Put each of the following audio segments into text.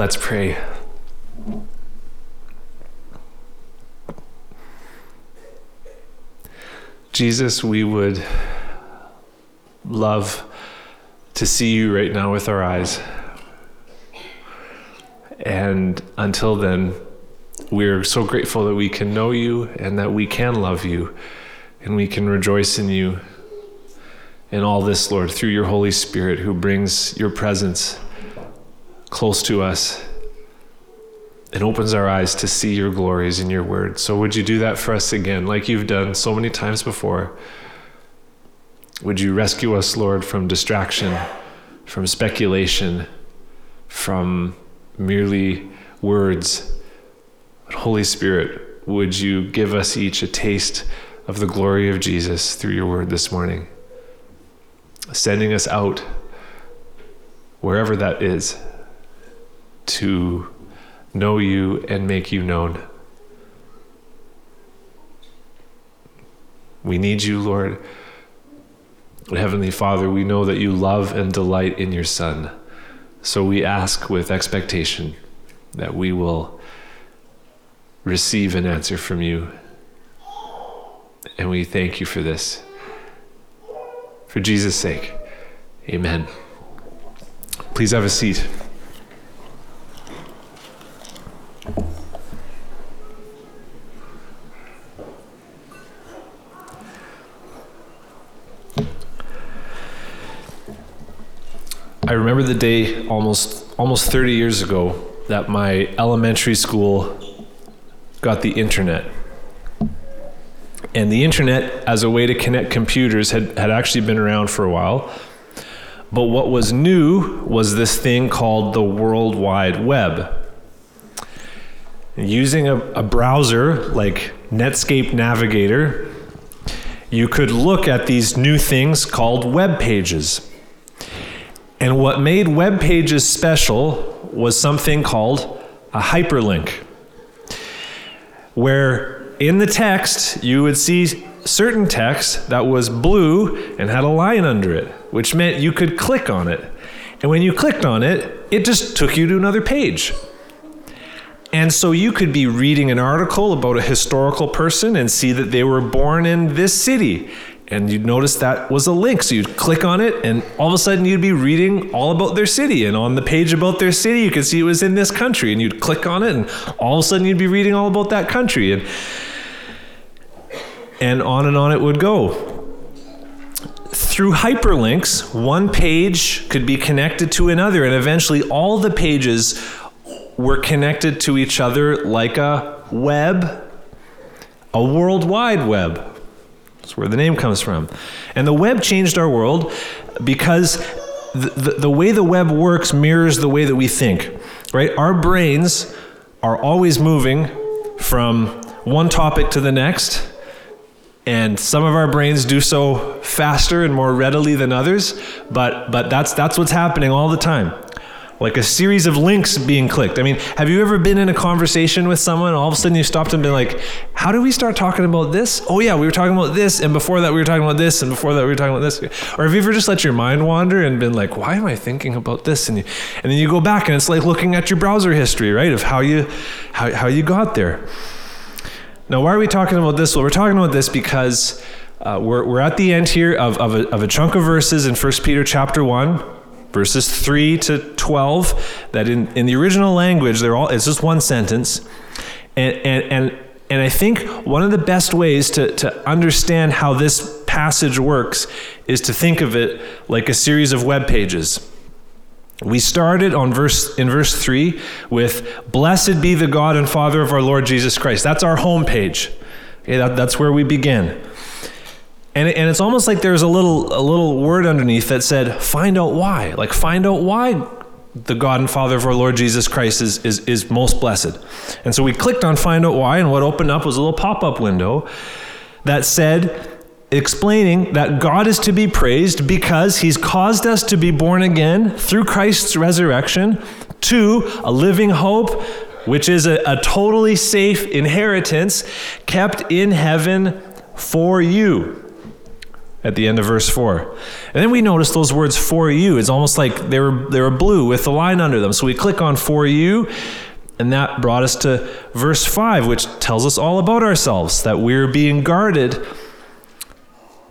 Let's pray. Jesus, we would love to see you right now with our eyes. And until then, we're so grateful that we can know you and that we can love you and we can rejoice in you in all this, Lord, through your Holy Spirit who brings your presence close to us and opens our eyes to see your glories in your word. So, would you do that for us again, like you've done so many times before? Would you rescue us, Lord, from distraction, from speculation, from merely words? But Holy Spirit, would you give us each a taste of the glory of Jesus through your word this morning? Sending us out, wherever that is, to know you and make you known. We need you, Lord. Heavenly Father, we know that you love and delight in your Son. So we ask with expectation that we will receive an answer from you. And we thank you for this. For Jesus' sake, amen. Please have a seat. I remember the day almost almost 30 years ago that my elementary school got the internet. And the internet as a way to connect computers had, had actually been around for a while. But what was new was this thing called the World Wide Web. Using a, a browser like Netscape Navigator, you could look at these new things called web pages. And what made web pages special was something called a hyperlink, where in the text you would see certain text that was blue and had a line under it, which meant you could click on it. And when you clicked on it, it just took you to another page. And so you could be reading an article about a historical person and see that they were born in this city and you'd notice that was a link. So you'd click on it, and all of a sudden you'd be reading all about their city. And on the page about their city, you could see it was in this country, and you'd click on it, and all of a sudden you'd be reading all about that country. And and on and on it would go. Through hyperlinks, one page could be connected to another, and eventually all the pages were connected to each other like a web, a worldwide web. That's where the name comes from. And the web changed our world because the, the, the, way the web works mirrors the way that we think, right? Our brains are always moving from one topic to the next. And some of our brains do so faster and more readily than others, but, but that's, that's what's happening all the time like a series of links being clicked. I mean, have you ever been in a conversation with someone, all of a sudden you stopped and been like, how do we start talking about this? Oh yeah, we were talking about this, and before that we were talking about this, and before that we were talking about this. Or have you ever just let your mind wander and been like, why am I thinking about this? And you, and then you go back and it's like looking at your browser history, right, of how you how, how you got there. Now, why are we talking about this? Well, we're talking about this because uh, we're, we're at the end here of, of, a, of a chunk of verses in 1 Peter chapter 1 verses 3 to 12 that in, in the original language they're all it's just one sentence. And and and, and i think one of the best ways to, to understand how this passage works is to think of it like a series of web pages. We started on verse in verse 3 with blessed be the god and father of our lord jesus christ. That's our home page okay that, that's where we begin and, and it's almost like there's a little a little word underneath that said, find out why. Like find out why the God and Father of our Lord Jesus Christ is, is, is most blessed. And so we clicked on find out why, and what opened up was a little pop-up window that said, explaining that God is to be praised because he's caused us to be born again through Christ's resurrection to a living hope, which is a, a totally safe inheritance kept in heaven for you. At the end of verse 4. And then we notice those words for you. It's almost like they were they were blue with the line under them. So we click on for you and that brought us to verse 5 which tells us all about ourselves that we're being guarded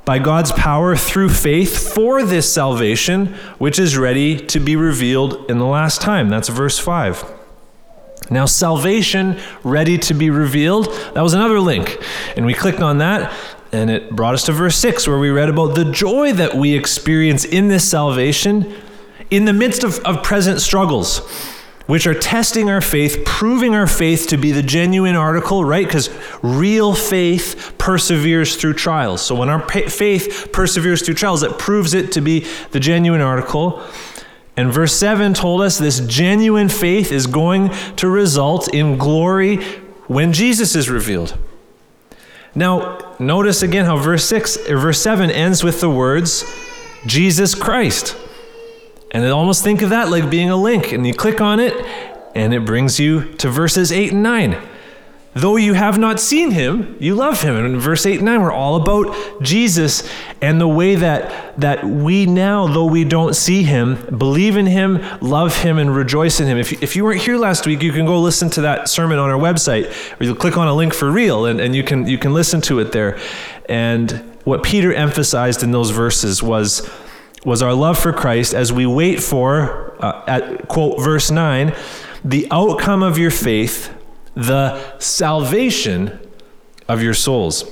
by God's power through faith for this salvation which is ready to be revealed in the last time. That's verse 5. Now, salvation ready to be revealed, that was another link. And we clicked on that, and it brought us to verse 6, where we read about the joy that we experience in this salvation in the midst of, of present struggles, which are testing our faith, proving our faith to be the genuine article, right? Because real faith perseveres through trials. So when our faith perseveres through trials, it proves it to be the genuine article. And verse 7 told us this genuine faith is going to result in glory when Jesus is revealed. Now, notice again how verse 6 or verse 7 ends with the words Jesus Christ. And I almost think of that like being a link and you click on it and it brings you to verses 8 and 9. Though you have not seen him, you love him. And in verse 8 and 9, we're all about Jesus and the way that, that we now, though we don't see him, believe in him, love him, and rejoice in him. If, if you weren't here last week, you can go listen to that sermon on our website, or you'll click on a link for real, and, and you, can, you can listen to it there. And what Peter emphasized in those verses was, was our love for Christ as we wait for, uh, at quote, verse 9, the outcome of your faith the salvation of your souls.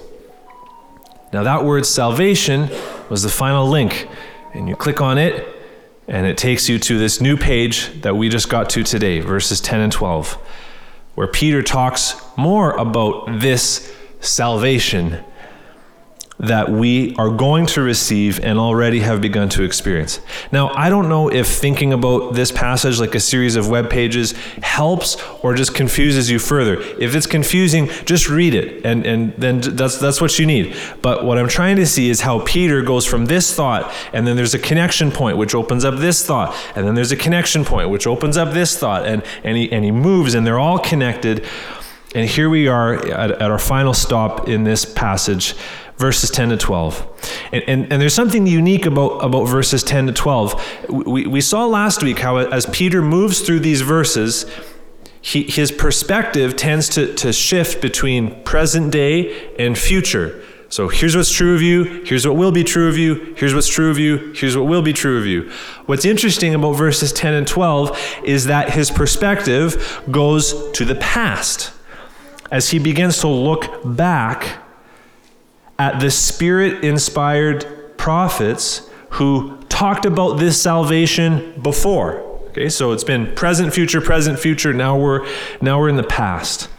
Now, that word salvation was the final link, and you click on it, and it takes you to this new page that we just got to today, verses 10 and 12, where Peter talks more about this salvation that we are going to receive and already have begun to experience. Now, I don't know if thinking about this passage like a series of web pages helps or just confuses you further. If it's confusing, just read it and, and then that's that's what you need. But what I'm trying to see is how Peter goes from this thought and then there's a connection point which opens up this thought and then there's a connection point which opens up this thought and and he and he moves and they're all connected. And here we are at, at our final stop in this passage verses 10 to 12. And, and, and, there's something unique about, about verses 10 to 12. We, we saw last week how, as Peter moves through these verses, he, his perspective tends to, to shift between present day and future. So here's what's true of you, here's what will be true of you, here's what's true of you, here's what will be true of you. What's interesting about verses 10 and 12 is that his perspective goes to the past. As he begins to look back at the spirit inspired prophets who talked about this salvation before. Okay, so it's been present, future, present, future. Now we're now we're in the past.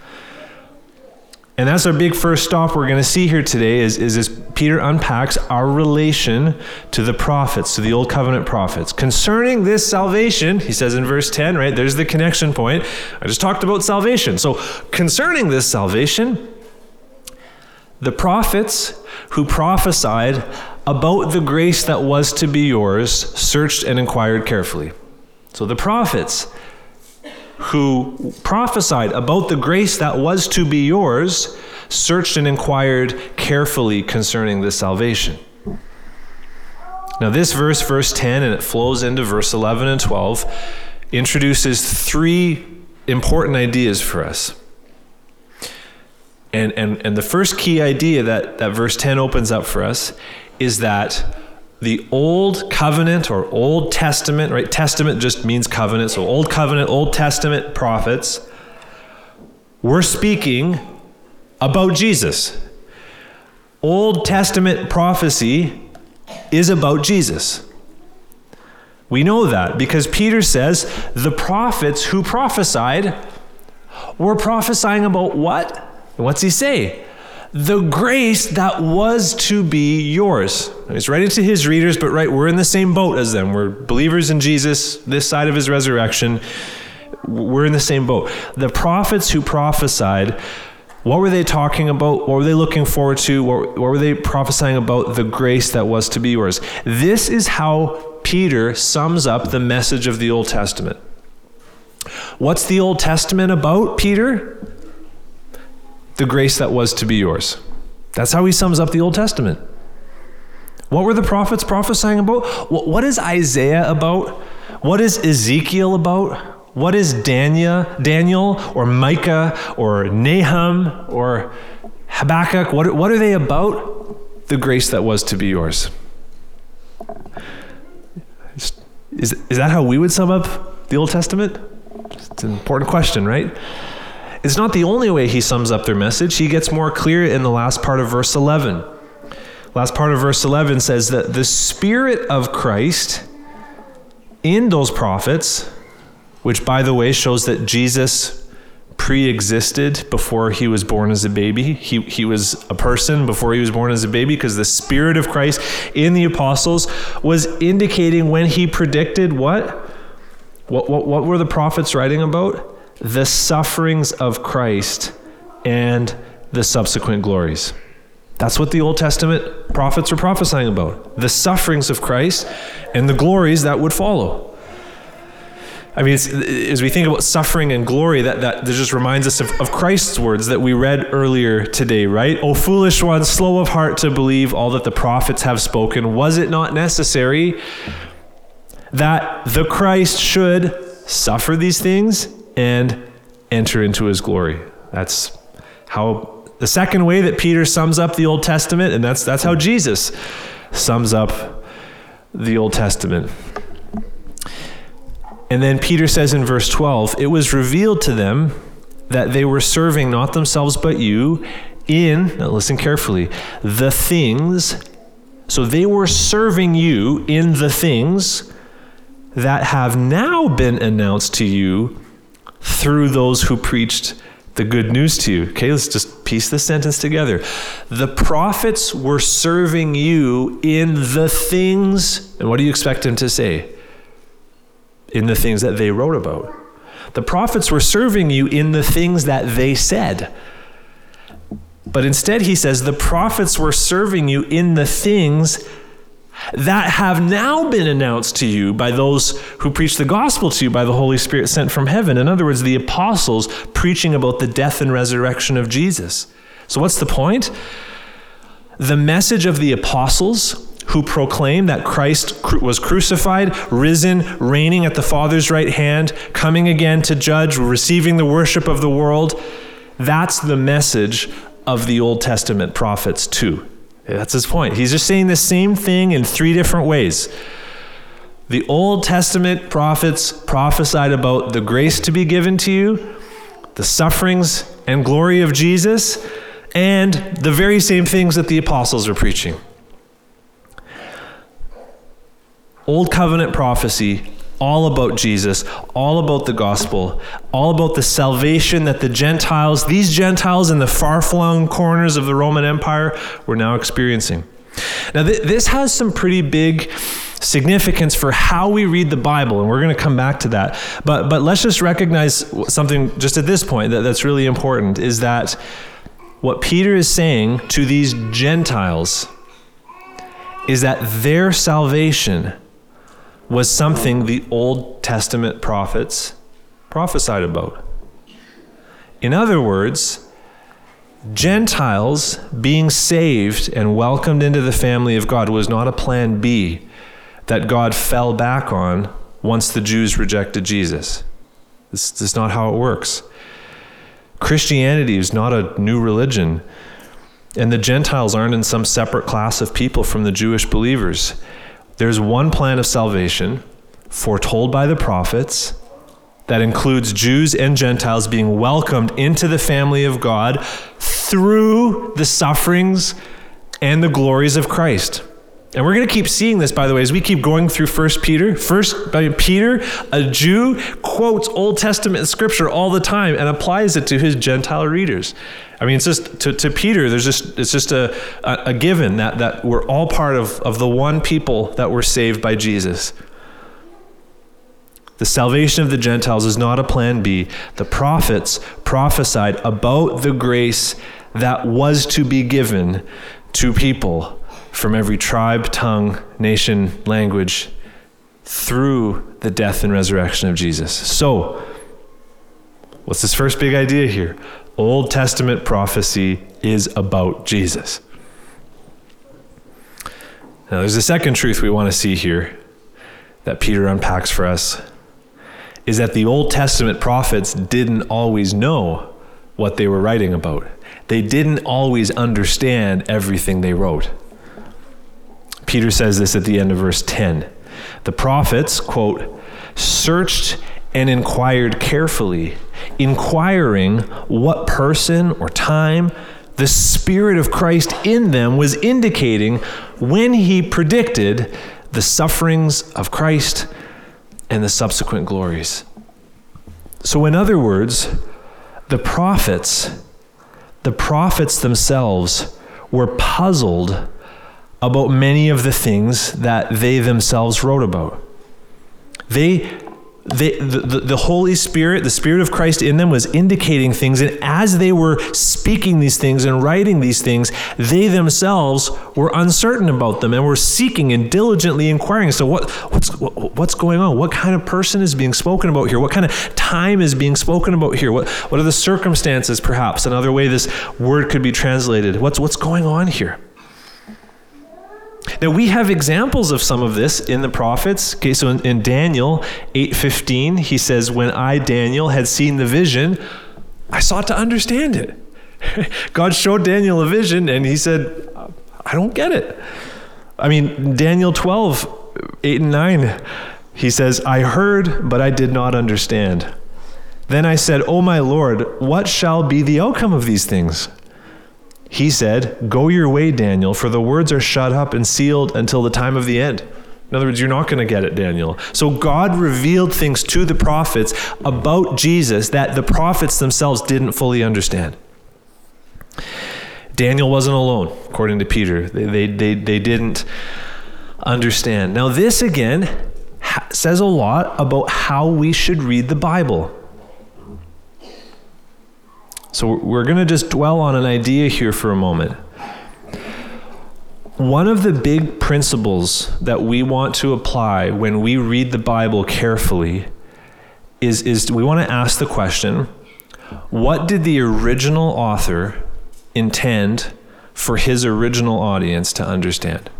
And that's our big first stop we're going to see here today is, is as Peter unpacks our relation to the prophets, to the Old Covenant prophets. Concerning this salvation, he says in verse 10, right, there's the connection point. I just talked about salvation. So concerning this salvation, the prophets who prophesied about the grace that was to be yours searched and inquired carefully. So the prophets who prophesied about the grace that was to be yours searched and inquired carefully concerning this salvation. Now, this verse, verse 10, and it flows into verse 11 and 12, introduces three important ideas for us. And, and, and the first key idea that, that verse 10 opens up for us is that the old covenant or old testament right? Testament just means covenant. So old covenant old testament prophets were speaking about jesus. Old testament prophecy is about jesus. We know that because peter says the prophets who prophesied were prophesying about what what's he say? The grace that was to be yours. He's writing to his readers, but right, we're in the same boat as them. We're believers in Jesus, this side of his resurrection. We're in the same boat. The prophets who prophesied, what were they talking about? What were they looking forward to? What, what were they prophesying about? The grace that was to be yours. This is how Peter sums up the message of the Old Testament. What's the Old Testament about, Peter? The grace that was to be yours. That's how he sums up the Old Testament. What were the prophets prophesying about? What is Isaiah about? What is Ezekiel about? What is Daniel, Daniel or Micah or Nahum or Habakkuk? What, what are they about? The grace that was to be yours. Is, is that how we would sum up the Old Testament? It's an important question, right? It's not the only way he sums up their message. He gets more clear in the last part of verse 11. Last part of verse 11 says that the Spirit of Christ in those prophets, which by the way shows that Jesus pre existed before he was born as a baby. He, he was a person before he was born as a baby because the Spirit of Christ in the apostles was indicating when he predicted what? What, what, what were the prophets writing about? The sufferings of Christ and the subsequent glories. That's what the Old Testament prophets were prophesying about the sufferings of Christ and the glories that would follow. I mean, as we think about suffering and glory, that, that, just reminds us of, of Christ's words that we read earlier today, right? O foolish ones, slow of heart to believe all that the prophets have spoken. Was it not necessary that the Christ should suffer these things and enter into his glory? That's how the second way that Peter sums up the Old Testament, and that's, that's how Jesus sums up the Old Testament. And then Peter says in verse 12, it was revealed to them that they were serving not themselves but you in, now listen carefully, the things. So they were serving you in the things that have now been announced to you through those who preached the good news to you. Okay, let's just piece this sentence together. The prophets were serving you in the things, and what do you expect him to say? in the things that they wrote about. The prophets were serving you in the things that they said. But instead, he says, the prophets were serving you in the things that have now been announced to you by those who preach the gospel to you by the Holy Spirit sent from heaven. In other words, the apostles preaching about the death and resurrection of Jesus. So, what's the point? The message of the apostles who proclaim that Christ was crucified, risen, reigning at the Father's right hand, coming again to judge, receiving the worship of the world. That's the message of the Old Testament prophets, too. That's his point. He's just saying the same thing in three different ways. The Old Testament prophets prophesied about the grace to be given to you, the sufferings and glory of Jesus, and the very same things that the apostles are preaching. Old covenant prophecy, all about Jesus, all about the gospel, all about the salvation that the Gentiles, these Gentiles in the far flung corners of the Roman Empire, were now experiencing. Now, th- this has some pretty big significance for how we read the Bible, and we're going to come back to that. But, but let's just recognize something just at this point that, that's really important is that what Peter is saying to these Gentiles is that their salvation was something the Old Testament prophets prophesied about. In other words, Gentiles being saved and welcomed into the family of God was not a plan B that God fell back on once the Jews rejected Jesus. This, this is not how it works. Christianity is not a new religion, and the Gentiles aren't in some separate class of people from the Jewish believers. There's one plan of salvation foretold by the prophets that includes Jews and Gentiles being welcomed into the family of God through the sufferings and the glories of Christ. And we're going to keep seeing this, by the way, as we keep going through First Peter. First Peter, a Jew, quotes Old Testament scripture all the time and applies it to his Gentile readers. I mean, it's just to, to Peter. There's just it's just a, a, a given that that we're all part of of the one people that were saved by Jesus. The salvation of the Gentiles is not a plan B. The prophets prophesied about the grace that was to be given to people from every tribe, tongue, nation, language through the death and resurrection of Jesus. So, what's this first big idea here? Old Testament prophecy is about Jesus. Now, there's a second truth we want to see here that Peter unpacks for us is that the Old Testament prophets didn't always know what they were writing about. They didn't always understand everything they wrote. Peter says this at the end of verse 10. The prophets, quote, searched and inquired carefully, inquiring what person or time the Spirit of Christ in them was indicating when he predicted the sufferings of Christ and the subsequent glories. So, in other words, the prophets, the prophets themselves, were puzzled about many of the things that they themselves wrote about. They they, the, the Holy Spirit, the Spirit of Christ in them was indicating things. And as they were speaking these things and writing these things, they themselves were uncertain about them and were seeking and diligently inquiring. So, what, what's, what's going on? What kind of person is being spoken about here? What kind of time is being spoken about here? What, what are the circumstances, perhaps? Another way this word could be translated. What's, what's going on here? Now we have examples of some of this in the prophets. Okay, so in, in Daniel 8:15, he says, "When I Daniel had seen the vision, I sought to understand it." God showed Daniel a vision and he said, "I don't get it." I mean, Daniel 12, 8 and 9, he says, I heard, but I did not understand. Then I said, O my Lord, what shall be the outcome of these things? He said, Go your way, Daniel, for the words are shut up and sealed until the time of the end. In other words, you're not going to get it, Daniel. So God revealed things to the prophets about Jesus that the prophets themselves didn't fully understand. Daniel wasn't alone, according to Peter. They, they, they, they didn't understand. Now, this again says a lot about how we should read the Bible. So we're going to just dwell on an idea here for a moment. One of the big principles that we want to apply when we read the Bible carefully is, is we want to ask the question what did the original author intend for his original audience to understand?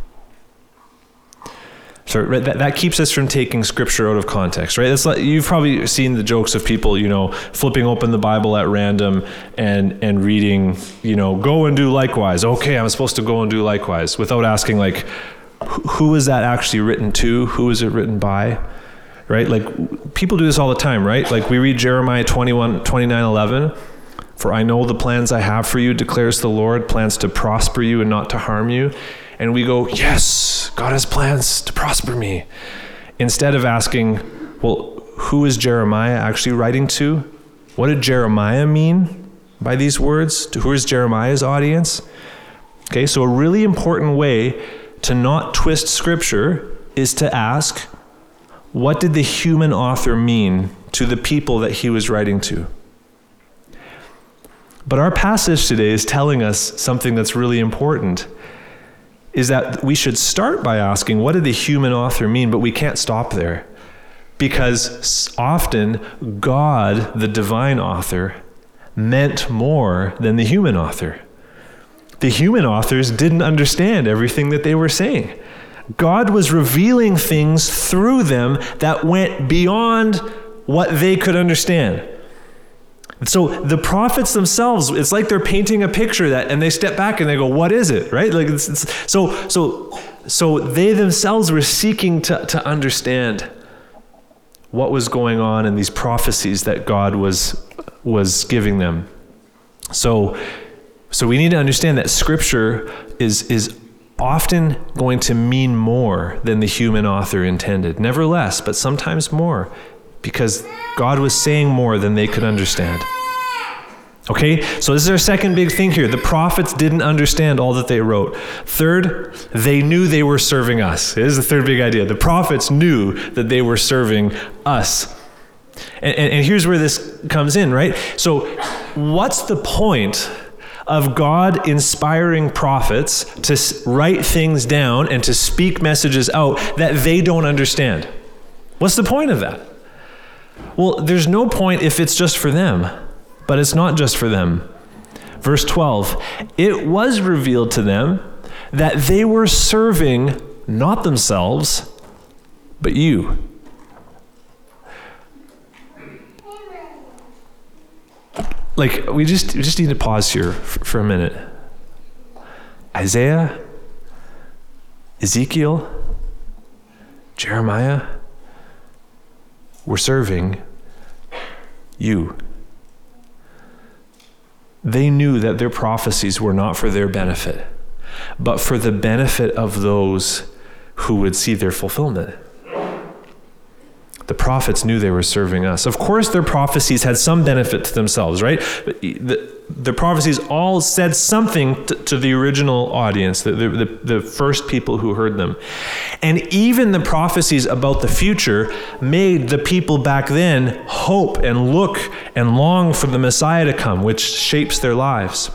So right, that, that keeps us from taking scripture out of context, right? It's like, you've probably seen the jokes of people, you know, flipping open the Bible at random and and reading, you know, go and do likewise. Okay, I'm supposed to go and do likewise, without asking like, who is that actually written to? Who is it written by? Right? Like people do this all the time, right? Like we read Jeremiah 21, 29, 11. For I know the plans I have for you, declares the Lord, plans to prosper you and not to harm you and we go, Yes, God has plans to prosper me. Instead of asking, Well, who is Jeremiah actually writing to? What did Jeremiah mean by these words? To who is Jeremiah's audience? Okay, so a really important way to not twist scripture is to ask, what did the human author mean to the people that he was writing to? But our passage today is telling us something that's really important is that we should start by asking, what did the human author mean? But we can't stop there. Because often God, the divine author, meant more than the human author. The human authors didn't understand everything that they were saying. God was revealing things through them that went beyond what they could understand. So the prophets themselves, it's like they're painting a picture that, and they step back and they go, "What is it?" Right? Like it's, it's, so, so, so they themselves were seeking to to understand what was going on in these prophecies that God was was giving them. So, so we need to understand that Scripture is is often going to mean more than the human author intended. Never less, but sometimes more because God was saying more than they could understand. Okay, so this is our second big thing here. The prophets didn't understand all that they wrote. Third, they knew they were serving us. This is the third big idea. The prophets knew that they were serving us. And, and, and here's where this comes in, right? So, what's the point of God inspiring prophets to write things down and to speak messages out that they don't understand? What's the point of that? Well, there's no point if it's just for them, but it's not just for them. Verse 12 It was revealed to them that they were serving not themselves, but you. Like, we just, we just need to pause here for, for a minute. Isaiah, Ezekiel, Jeremiah, were serving you. They knew that their prophecies were not for their benefit, but for the benefit of those who would see their fulfillment. The prophets knew they were serving us. Of course, their prophecies had some benefit to themselves, right? The, the prophecies all said something to, to the original audience, the, the, the first people who heard them. And even the prophecies about the future made the people back then hope and look and long for the Messiah to come, which shapes their lives.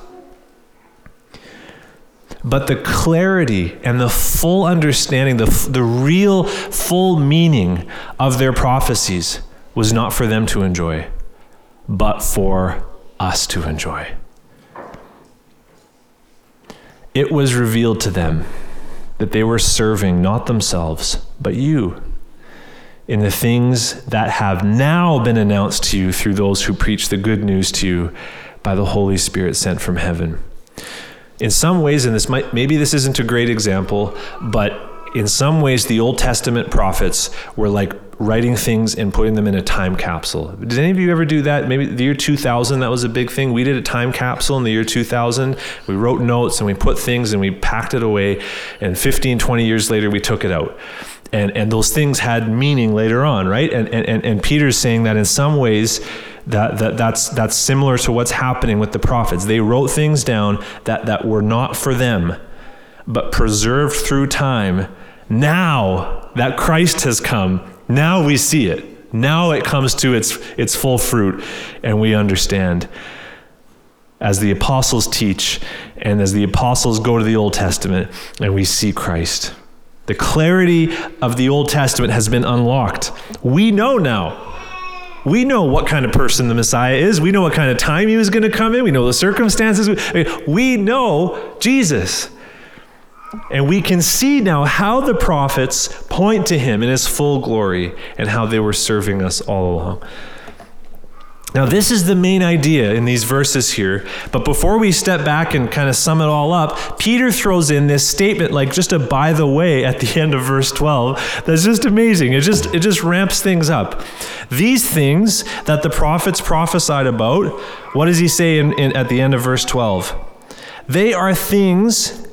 But the clarity and the full understanding, the, the real full meaning of their prophecies was not for them to enjoy, but for us to enjoy. It was revealed to them that they were serving not themselves, but you in the things that have now been announced to you through those who preach the good news to you by the Holy Spirit sent from heaven in some ways, and this might maybe this isn't a great example, but in some ways, the Old Testament prophets were like writing things and putting them in a time capsule. Did any of you ever do that? Maybe the year 2000, that was a big thing. We did a time capsule in the year 2000. We wrote notes and we put things and we packed it away. And 15, 20 years later, we took it out. And, and those things had meaning later on, right? And, and, and Peter's saying that in some ways, that, that that's, that's similar to what's happening with the prophets. They wrote things down that, that were not for them, but preserved through time. Now that Christ has come, now we see it. Now it comes to its, its full fruit, and we understand. As the apostles teach, and as the apostles go to the Old Testament, and we see Christ. The clarity of the Old Testament has been unlocked. We know now we know what kind of person the Messiah is. We know what kind of time he was going to come in. We know the circumstances. We know Jesus. And we can see now how the prophets point to him in his full glory and how they were serving us all along. Now, this is the main idea in these verses here. But before we step back and kind of sum it all up, Peter throws in this statement, like just a by the way at the end of verse 12, that's just amazing. It just, it just ramps things up. These things that the prophets prophesied about, what does he say in, in, at the end of verse 12? They are things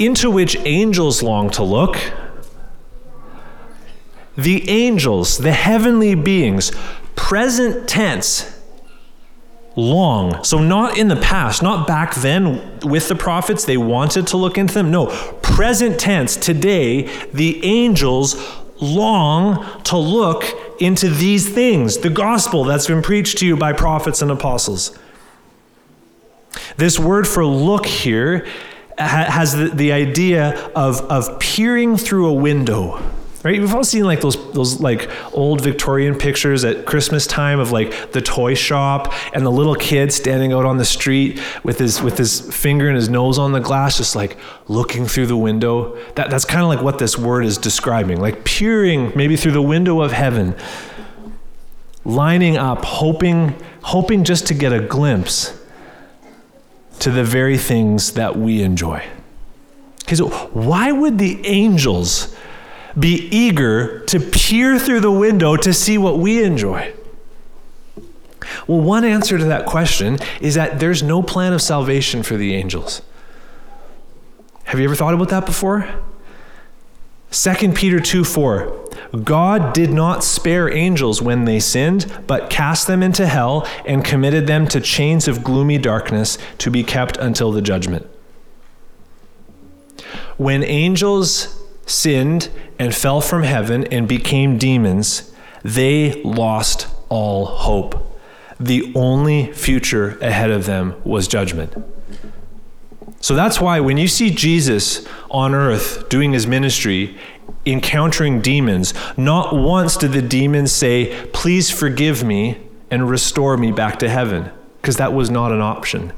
into which angels long to look. The angels, the heavenly beings, present tense long. So, not in the past, not back then with the prophets, they wanted to look into them. No, present tense, today, the angels long to look into these things, the gospel that's been preached to you by prophets and apostles. This word for look here has the, the idea of, of peering through a window right? We've all seen like those those like old victorian pictures at christmas time of like the toy shop and the little kid standing out on the street with his with his finger and his nose on the glass just like looking through the window. That, that's kind of like what this word is describing like peering maybe through the window of heaven lining up hoping hoping just to get a glimpse to the very things that we enjoy okay so why would the angels be eager to peer through the window to see what we enjoy? Well, one answer to that question is that there's no plan of salvation for the angels. Have you ever thought about that before? 2 Peter 2 4. God did not spare angels when they sinned, but cast them into hell and committed them to chains of gloomy darkness to be kept until the judgment. When angels sinned and fell from heaven and became demons, they lost all hope. The only future ahead of them was judgment. So that's why when you see Jesus on earth doing his ministry, encountering demons, not once did the demons say, Please forgive me and restore me back to heaven, because that was not an option.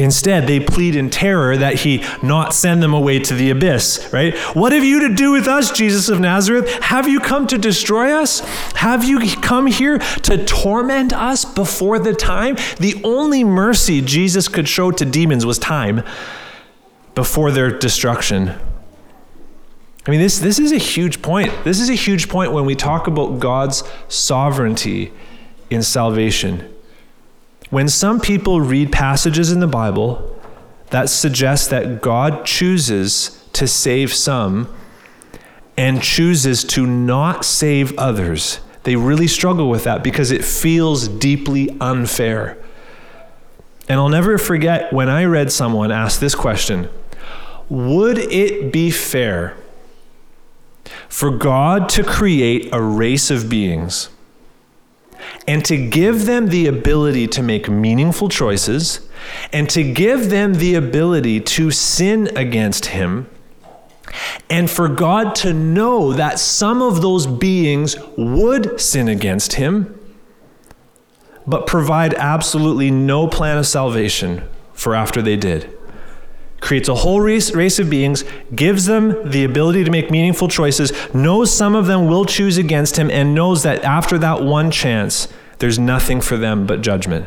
Instead, they plead in terror that he not send them away to the abyss, right? What have you to do with us, Jesus of Nazareth? Have you come to destroy us? Have you come here to torment us before the time? The only mercy Jesus could show to demons was time before their destruction. I mean, this, this is a huge point. This is a huge point when we talk about God's sovereignty in salvation. When some people read passages in the Bible that suggest that God chooses to save some and chooses to not save others, they really struggle with that because it feels deeply unfair. And I'll never forget when I read someone ask this question Would it be fair for God to create a race of beings? And to give them the ability to make meaningful choices and to give them the ability to sin against Him. And for God to know that some of those beings would sin against Him, but provide absolutely no plan of salvation for after they did creates a whole race, race of beings, gives them the ability to make meaningful choices, knows some of them will choose against him, and knows that after that one chance, there's nothing for them but judgment.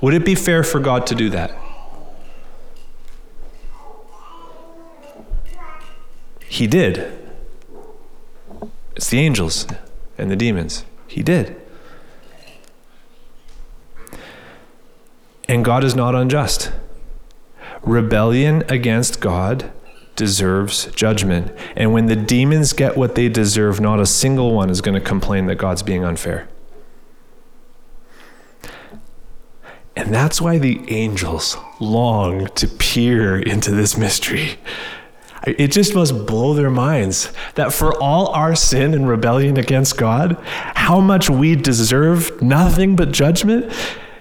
Would it be fair for God to do that? He did. It's the angels and the demons. He did. And God is not unjust. Rebellion against God deserves judgment. And when the demons get what they deserve, not a single one is going to complain that God's being unfair. And that's why the angels long to peer into this mystery. It just must blow their minds that for all our sin and rebellion against God, how much we deserve nothing but judgment,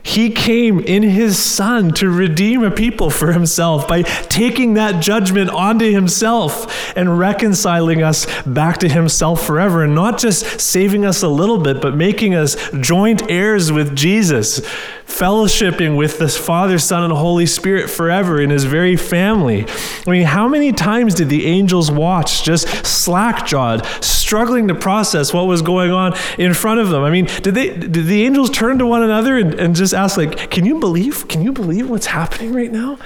he came in his son to redeem a people for himself by taking that judgment onto himself and reconciling us back to himself forever. And not just saving us a little bit, but making us joint heirs with Jesus, fellowshipping with the Father, Son, and Holy Spirit forever in his very family. I mean, how many times did the angels watch just slack jawed, struggling to process what was going on in front of them? I mean, did, they, did the angels turn to one another and, and just ask, like, can you believe? Can you believe what's happening right now?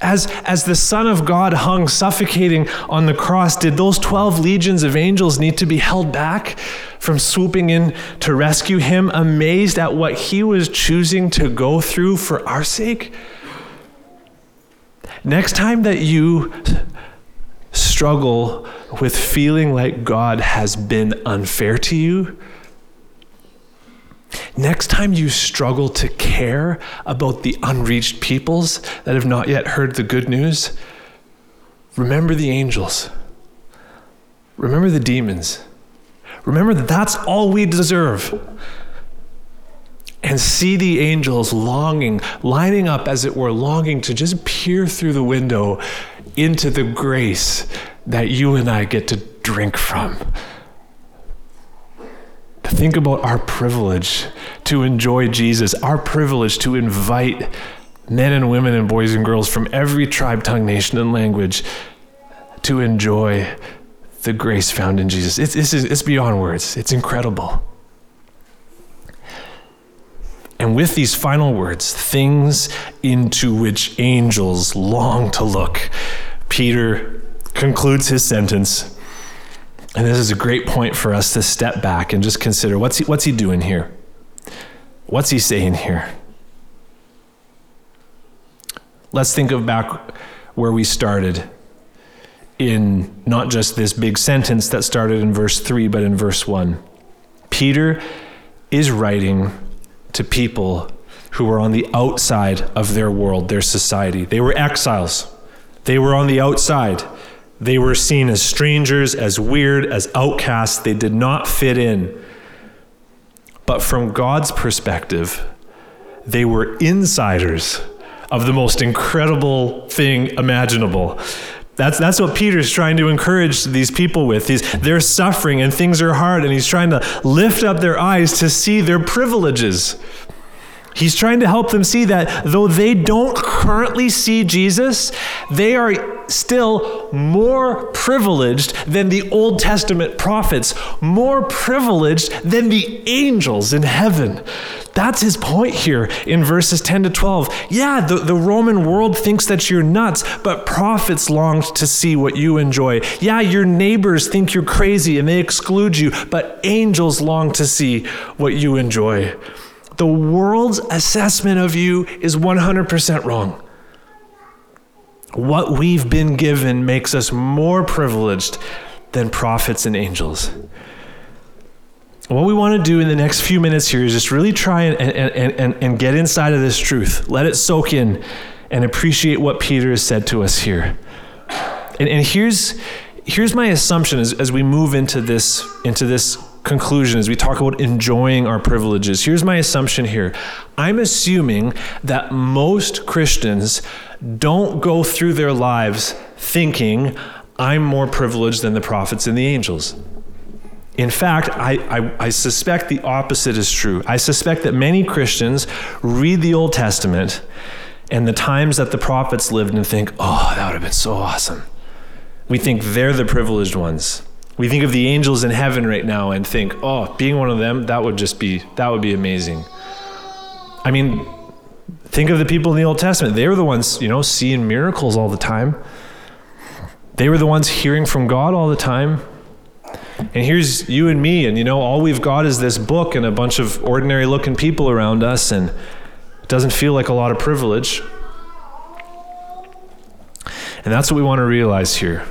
As, as the Son of God hung suffocating on the cross, did those 12 legions of angels need to be held back from swooping in to rescue him, amazed at what he was choosing to go through for our sake? Next time that you struggle with feeling like God has been unfair to you, Next time you struggle to care about the unreached peoples that have not yet heard the good news, remember the angels. Remember the demons. Remember that that's all we deserve. And see the angels longing, lining up as it were, longing to just peer through the window into the grace that you and I get to drink from To think about our privilege to enjoy Jesus, our privilege to invite men and women and boys and girls from every tribe, tongue, nation, and language to enjoy the grace found in Jesus. It's, it's, it's beyond words, it's incredible. And with these final words, things into which angels long to look, Peter concludes his sentence and this is a great point for us to step back and just consider what's he, what's he doing here? What's he saying here? Let's think of back where we started in not just this big sentence that started in verse 3, but in verse 1. Peter is writing to people who were on the outside of their world, their society. They were exiles, they were on the outside. They were seen as strangers, as weird, as outcasts. They did not fit in. But from God's perspective, they were insiders of the most incredible thing imaginable. That's, that's what Peter's trying to encourage these people with. He's, they're suffering and things are hard, and he's trying to lift up their eyes to see their privileges. He's trying to help them see that though they don't currently see Jesus, they are still more privileged than the Old Testament prophets, more privileged than the angels in heaven. That's his point here in verses 10 to 12. Yeah, the, the Roman world thinks that you're nuts, but prophets longed to see what you enjoy. Yeah, your neighbors think you're crazy and they exclude you, but angels long to see what you enjoy. The world's assessment of you is 100% wrong. What we've been given makes us more privileged than prophets and angels. What we want to do in the next few minutes here is just really try and, and, and, and get inside of this truth. Let it soak in and appreciate what Peter has said to us here. And, and here's, here's my assumption as, as we move into this, into this conclusion as we talk about enjoying our privileges. Here's my assumption here I'm assuming that most Christians don't go through their lives thinking, I'm more privileged than the prophets and the angels. In fact, I, I, I, suspect the opposite is true. I suspect that many Christians read the Old Testament and the times that the prophets lived and think, oh, that would have been so awesome. We think they're the privileged ones. We think of the angels in heaven right now and think, oh, being one of them, that would just be, that would be amazing. I mean, think of the people in the Old Testament. They were the ones, you know, seeing miracles all the time. They were the ones hearing from God all the time. And here's you and me, and you know, all we've got is this book and a bunch of ordinary looking people around us, and it doesn't feel like a lot of privilege. And that's what we want to realize here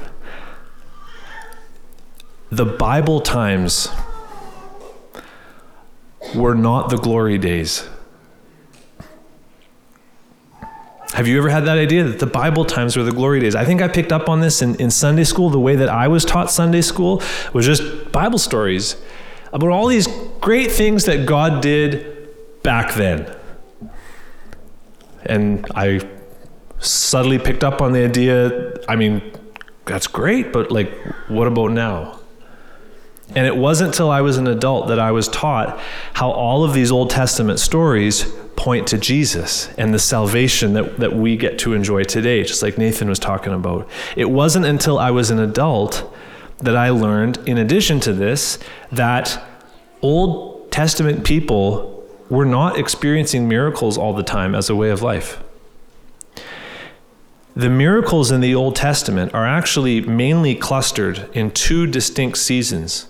the Bible times were not the glory days. Have you ever had that idea that the Bible times were the glory days? I think I picked up on this in, in Sunday school. The way that I was taught Sunday school was just Bible stories about all these great things that God did back then. And I subtly picked up on the idea I mean, that's great, but like, what about now? And it wasn't until I was an adult that I was taught how all of these Old Testament stories point to Jesus and the salvation that, that we get to enjoy today, just like Nathan was talking about. It wasn't until I was an adult that I learned, in addition to this, that Old Testament people were not experiencing miracles all the time as a way of life. The miracles in the Old Testament are actually mainly clustered in two distinct seasons.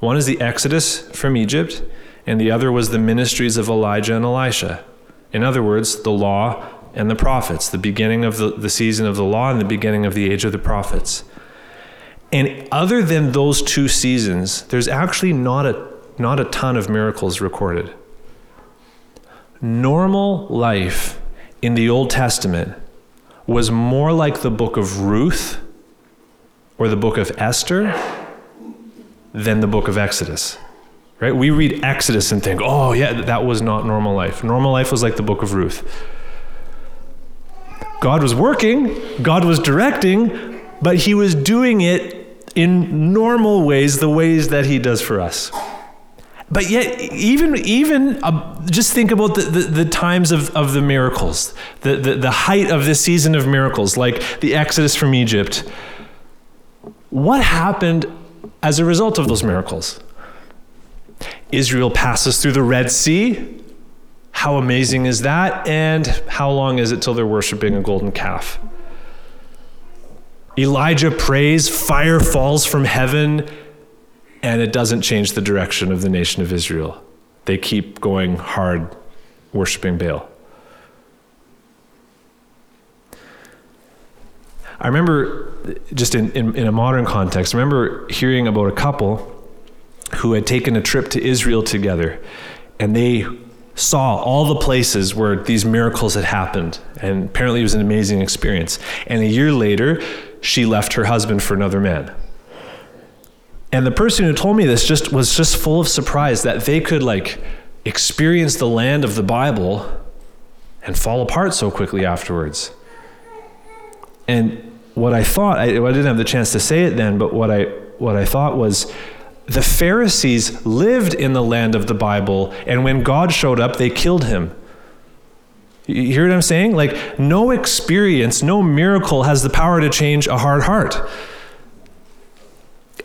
One is the Exodus from Egypt, and the other was the ministries of Elijah and Elisha. In other words, the law and the prophets, the beginning of the, the season of the law and the beginning of the age of the prophets. And other than those two seasons, there's actually not a, not a ton of miracles recorded. Normal life in the Old Testament was more like the book of Ruth or the book of Esther than the book of Exodus. Right? We read Exodus and think, oh, yeah, that was not normal life. Normal life was like the book of Ruth. God was working, God was directing, but he was doing it in normal ways, the ways that he does for us. But yet, even even uh, just think about the, the, the, times of, of the miracles, the, the, the height of this season of miracles, like the Exodus from Egypt. What happened as a result of those miracles. Israel passes through the Red Sea. How amazing is that? And how long is it till they're worshiping a golden calf? Elijah prays, fire falls from heaven, and it doesn't change the direction of the nation of Israel. They keep going hard, worshiping Baal. I remember, just in, in, in, a modern context, I remember hearing about a couple who had taken a trip to Israel together, and they saw all the places where these miracles had happened. And apparently, it was an amazing experience. And a year later, she left her husband for another man. And the person who told me this just was just full of surprise that they could like experience the land of the Bible and fall apart so quickly afterwards. And what I thought, I, I didn't have the chance to say it then, but what I, what I thought was the Pharisees lived in the land of the Bible, and when God showed up, they killed him. You hear what I'm saying? Like, no experience, no miracle has the power to change a hard heart.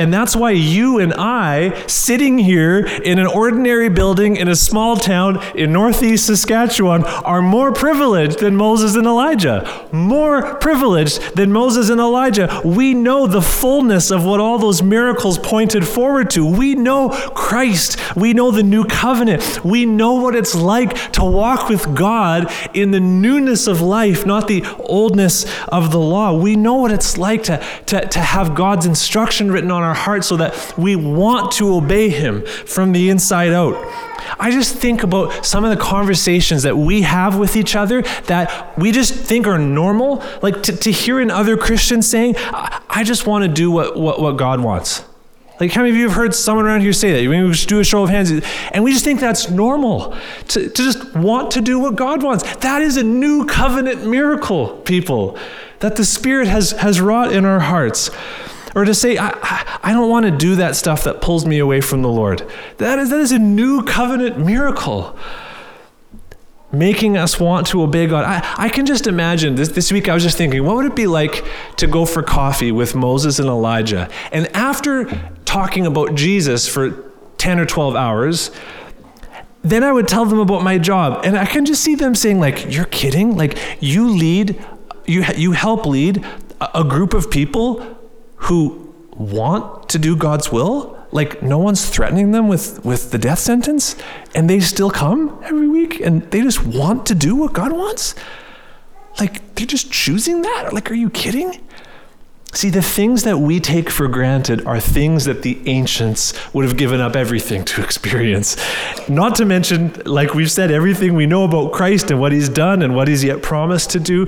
And that's why you and I, sitting here in an ordinary building in a small town in northeast Saskatchewan, are more privileged than Moses and Elijah. More privileged than Moses and Elijah. We know the fullness of what all those miracles pointed forward to. We know Christ. We know the new covenant. We know what it's like to walk with God in the newness of life, not the oldness of the law. We know what it's like to, to, to have God's instruction written on our heart so that we want to obey Him from the inside out. I just think about some of the conversations that we have with each other that we just think are normal. Like to, to hear another Christian saying, I just want to do what, what, what God wants. Like, how many of you have heard someone around here say that? You maybe we should do a show of hands. And we just think that's normal to, to just want to do what God wants. That is a new covenant miracle, people, that the Spirit has, has wrought in our hearts. Or to say, I, I don't want to do that stuff that pulls me away from the Lord. That is, that is a new covenant miracle. Making us want to obey God. I, I can just imagine this, this week I was just thinking, what would it be like to go for coffee with Moses and Elijah? And after talking about Jesus for 10 or 12 hours, then I would tell them about my job. And I can just see them saying, like, you're kidding? Like, you lead, you, you help lead a group of people who want to do God's will, like no one's threatening them with, with the death sentence, and they still come every week and they just want to do what God wants? Like they're just choosing that? Like, are you kidding? See, the things that we take for granted are things that the ancients would have given up everything to experience. Not to mention, like we've said, everything we know about Christ and what he's done and what he's yet promised to do.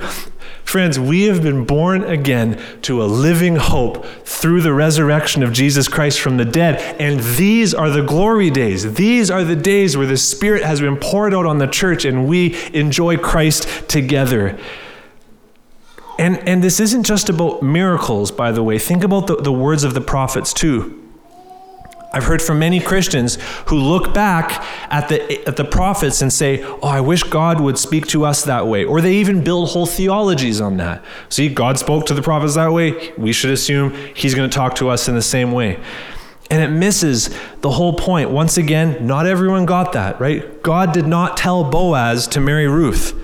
Friends, we have been born again to a living hope through the resurrection of Jesus Christ from the dead. And these are the glory days. These are the days where the Spirit has been poured out on the church and we enjoy Christ together. And, and this isn't just about miracles, by the way. Think about the, the words of the prophets, too. I've heard from many Christians who look back at the, at the prophets and say, Oh, I wish God would speak to us that way. Or they even build whole theologies on that. See, God spoke to the prophets that way. We should assume He's going to talk to us in the same way. And it misses the whole point. Once again, not everyone got that, right? God did not tell Boaz to marry Ruth.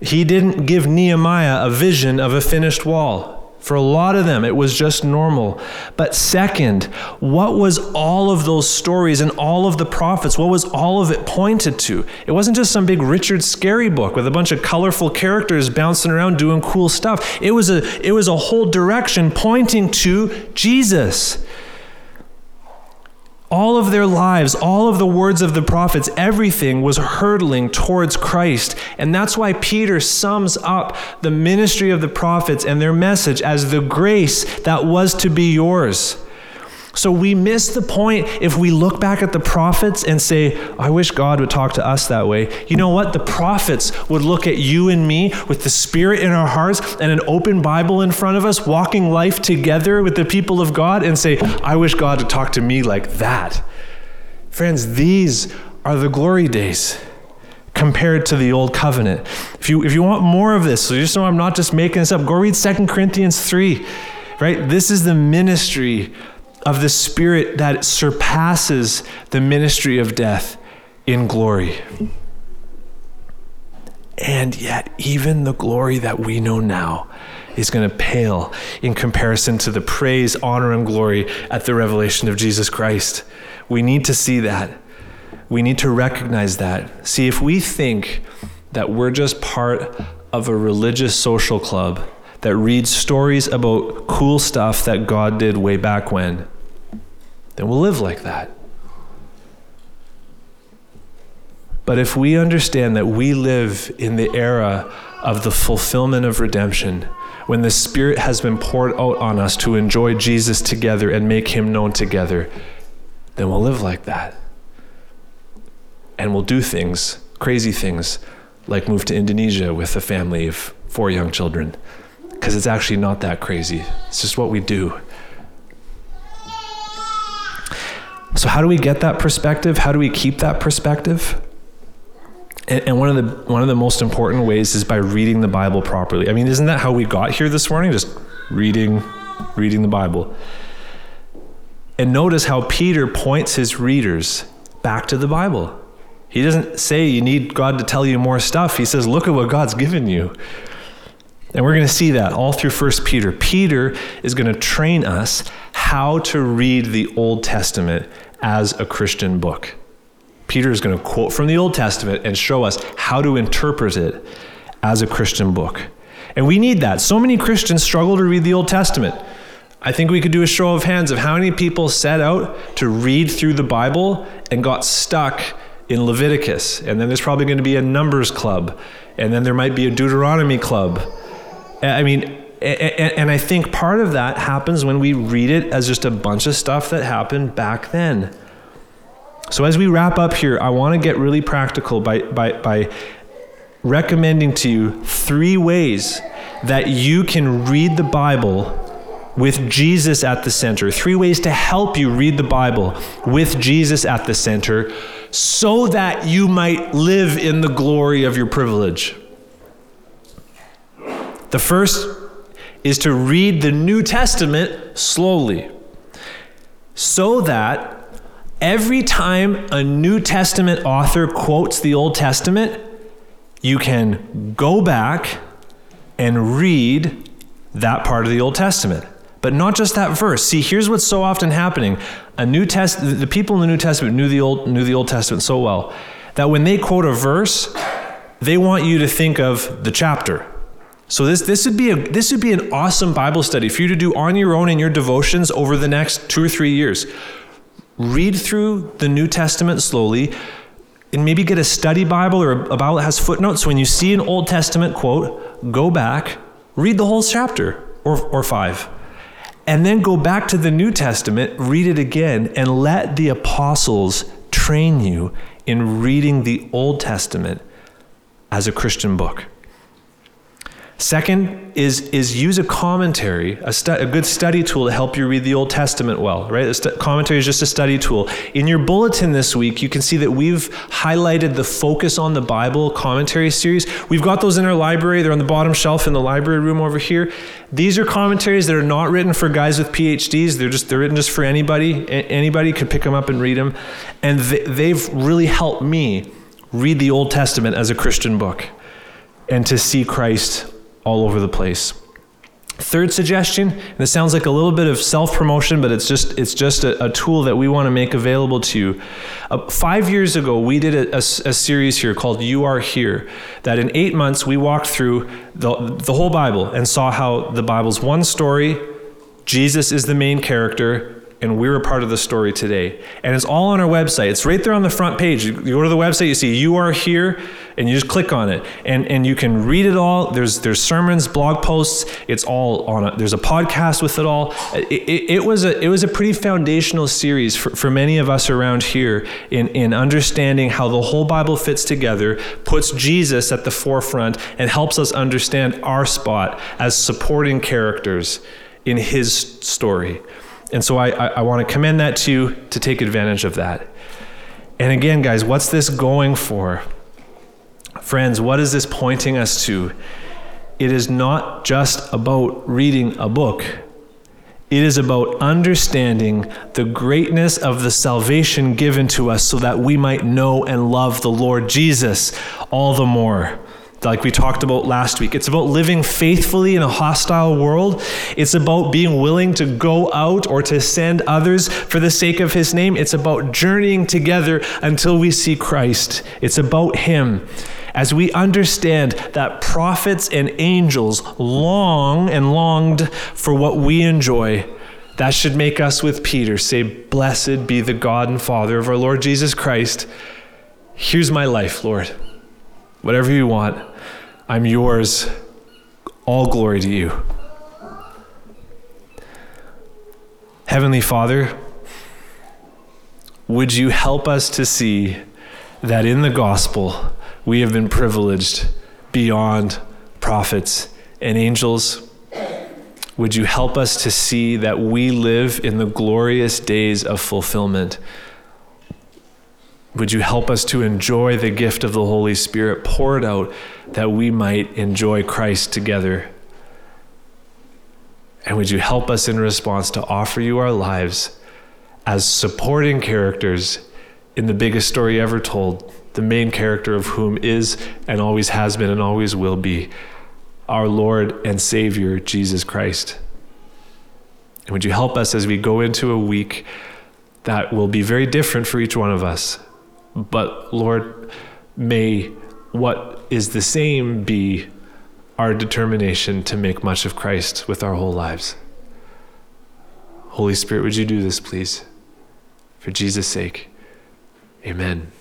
He didn't give Nehemiah a vision of a finished wall. For a lot of them, it was just normal. But second, what was all of those stories and all of the prophets, what was all of it pointed to? It wasn't just some big Richard Scarry book with a bunch of colorful characters bouncing around doing cool stuff. It was a, it was a whole direction pointing to Jesus all of their lives, all of the words of the prophets, everything was hurtling towards Christ. And that's why Peter sums up the ministry of the prophets and their message as the grace that was to be yours. So we miss the point if we look back at the prophets and say, I wish God would talk to us that way. You know what? The prophets would look at you and me with the Spirit in our hearts and an open Bible in front of us, walking life together with the people of God, and say, I wish God would talk to me like that. Friends, these are the glory days compared to the old covenant. If you, if you want more of this, so just know I'm not just making this up, go read 2 Corinthians 3 right? This is the ministry of the Spirit that surpasses the ministry of death in glory. And yet, even the glory that we know now is going to pale in comparison to the praise, honor, and glory at the revelation of Jesus Christ. We need to see that. We need to recognize that. See, if we think that we're just part of a religious social club that reads stories about cool stuff that God did way back when, then we'll live like that. But if we understand that we live in the era of the fulfillment of redemption, when the Spirit has been poured out on us to enjoy Jesus together and make Him known together, then we'll live like that. And we'll do things, crazy things, like move to Indonesia with a family of four young children. Because it's actually not that crazy, it's just what we do. So, how do we get that perspective? How do we keep that perspective? And, one of the one of the most important ways is by reading the Bible properly. I mean, isn't that how we got here this morning? Just reading, reading the Bible. And notice how Peter points his readers back to the Bible. He doesn't say you need God to tell you more stuff. He says, look at what God's given you. And we're going to see that all through 1 Peter. Peter is going to train us how to read the Old Testament as a Christian book. Peter is going to quote from the Old Testament and show us how to interpret it as a Christian book. And we need that. So many Christians struggle to read the Old Testament. I think we could do a show of hands of how many people set out to read through the Bible and got stuck in Leviticus. And then there's probably going to be a Numbers club. And then there might be a Deuteronomy club. I mean, and I think part of that happens when we read it as just a bunch of stuff that happened back then. So as we wrap up here, I want to get really practical by, by, by recommending to you three ways that you can read the Bible with Jesus at the center. Three ways to help you read the Bible with Jesus at the center so that you might live in the glory of your privilege. The first is to read the New Testament slowly so that every time a New Testament author quotes the Old Testament, you can go back and read that part of the Old Testament. But not just that verse. See, here's what's so often happening. A New Test the people in the New Testament knew the Old knew the Old Testament so well that when they quote a verse, they want you to think of the chapter. So this this would be a this would be an awesome Bible study for you to do on your own in your devotions over the next 2 or 3 years. Read through the New Testament slowly and maybe get a study Bible or a Bible that has footnotes. When you see an Old Testament quote, go back, read the whole chapter or, or five and then go back to the New Testament, read it again, and let the apostles train you in reading the Old Testament as a Christian book. Second is, is use a commentary, a, stu- a good study tool to help you read the Old Testament well, right? A stu- commentary is just a study tool. In your bulletin this week, you can see that we've highlighted the Focus on the Bible commentary series. We've got those in our library. They're on the bottom shelf in the library room over here. These are commentaries that are not written for guys with PhDs. They're just they're written just for anybody. A- anybody could pick them up and read them. And they, they've really helped me read the Old Testament as a Christian book and to see Christ all over the place. Third suggestion, and this sounds like a little bit of self-promotion, but it's just it's just a, a tool that we want to make available to you. Uh, five years ago, we did a, a, a, series here called "You Are Here." That in eight months we walked through the the whole Bible and saw how the Bible's one story. Jesus is the main character and we're a part of the story today. And it's all on our website. It's right there on the front page. You go to the website, you see you are here, and you just click on it. And, and you can read it all. There's, there's sermons, blog posts. It's all on it. There's a podcast with it all. It, it, it, was, a, it was a pretty foundational series for, for many of us around here in, in understanding how the whole Bible fits together, puts Jesus at the forefront, and helps us understand our spot as supporting characters in his story. And so I, I, I want to commend that to you to take advantage of that. And again, guys, what's this going for? Friends, what is this pointing us to? It is not just about reading a book. It is about understanding the greatness of the salvation given to us so that we might know and love the Lord Jesus all the more like we talked about last week. It's about living faithfully in a hostile world. It's about being willing to go out or to send others for the sake of his name. It's about journeying together until we see Christ. It's about him. As we understand that prophets and angels long and longed for what we enjoy, that should make us with Peter say, Blessed be the God and Father of our Lord Jesus Christ. Here's my life, Lord. Whatever you want. I'm yours. All glory to you. Heavenly Father, would you help us to see that in the gospel we have been privileged beyond prophets and angels? Would you help us to see that we live in the glorious days of fulfillment? Would you help us to enjoy the gift of the Holy Spirit poured out that we might enjoy Christ together? And would you help us in response to offer you our lives as supporting characters in the biggest story ever told, the main character of whom is and always has been and always will be our Lord and Savior, Jesus Christ? And would you help us as we go into a week that will be very different for each one of us? But Lord, may what is the same be our determination to make much of Christ with our whole lives. Holy Spirit, would you do this, please? For Jesus' sake, amen.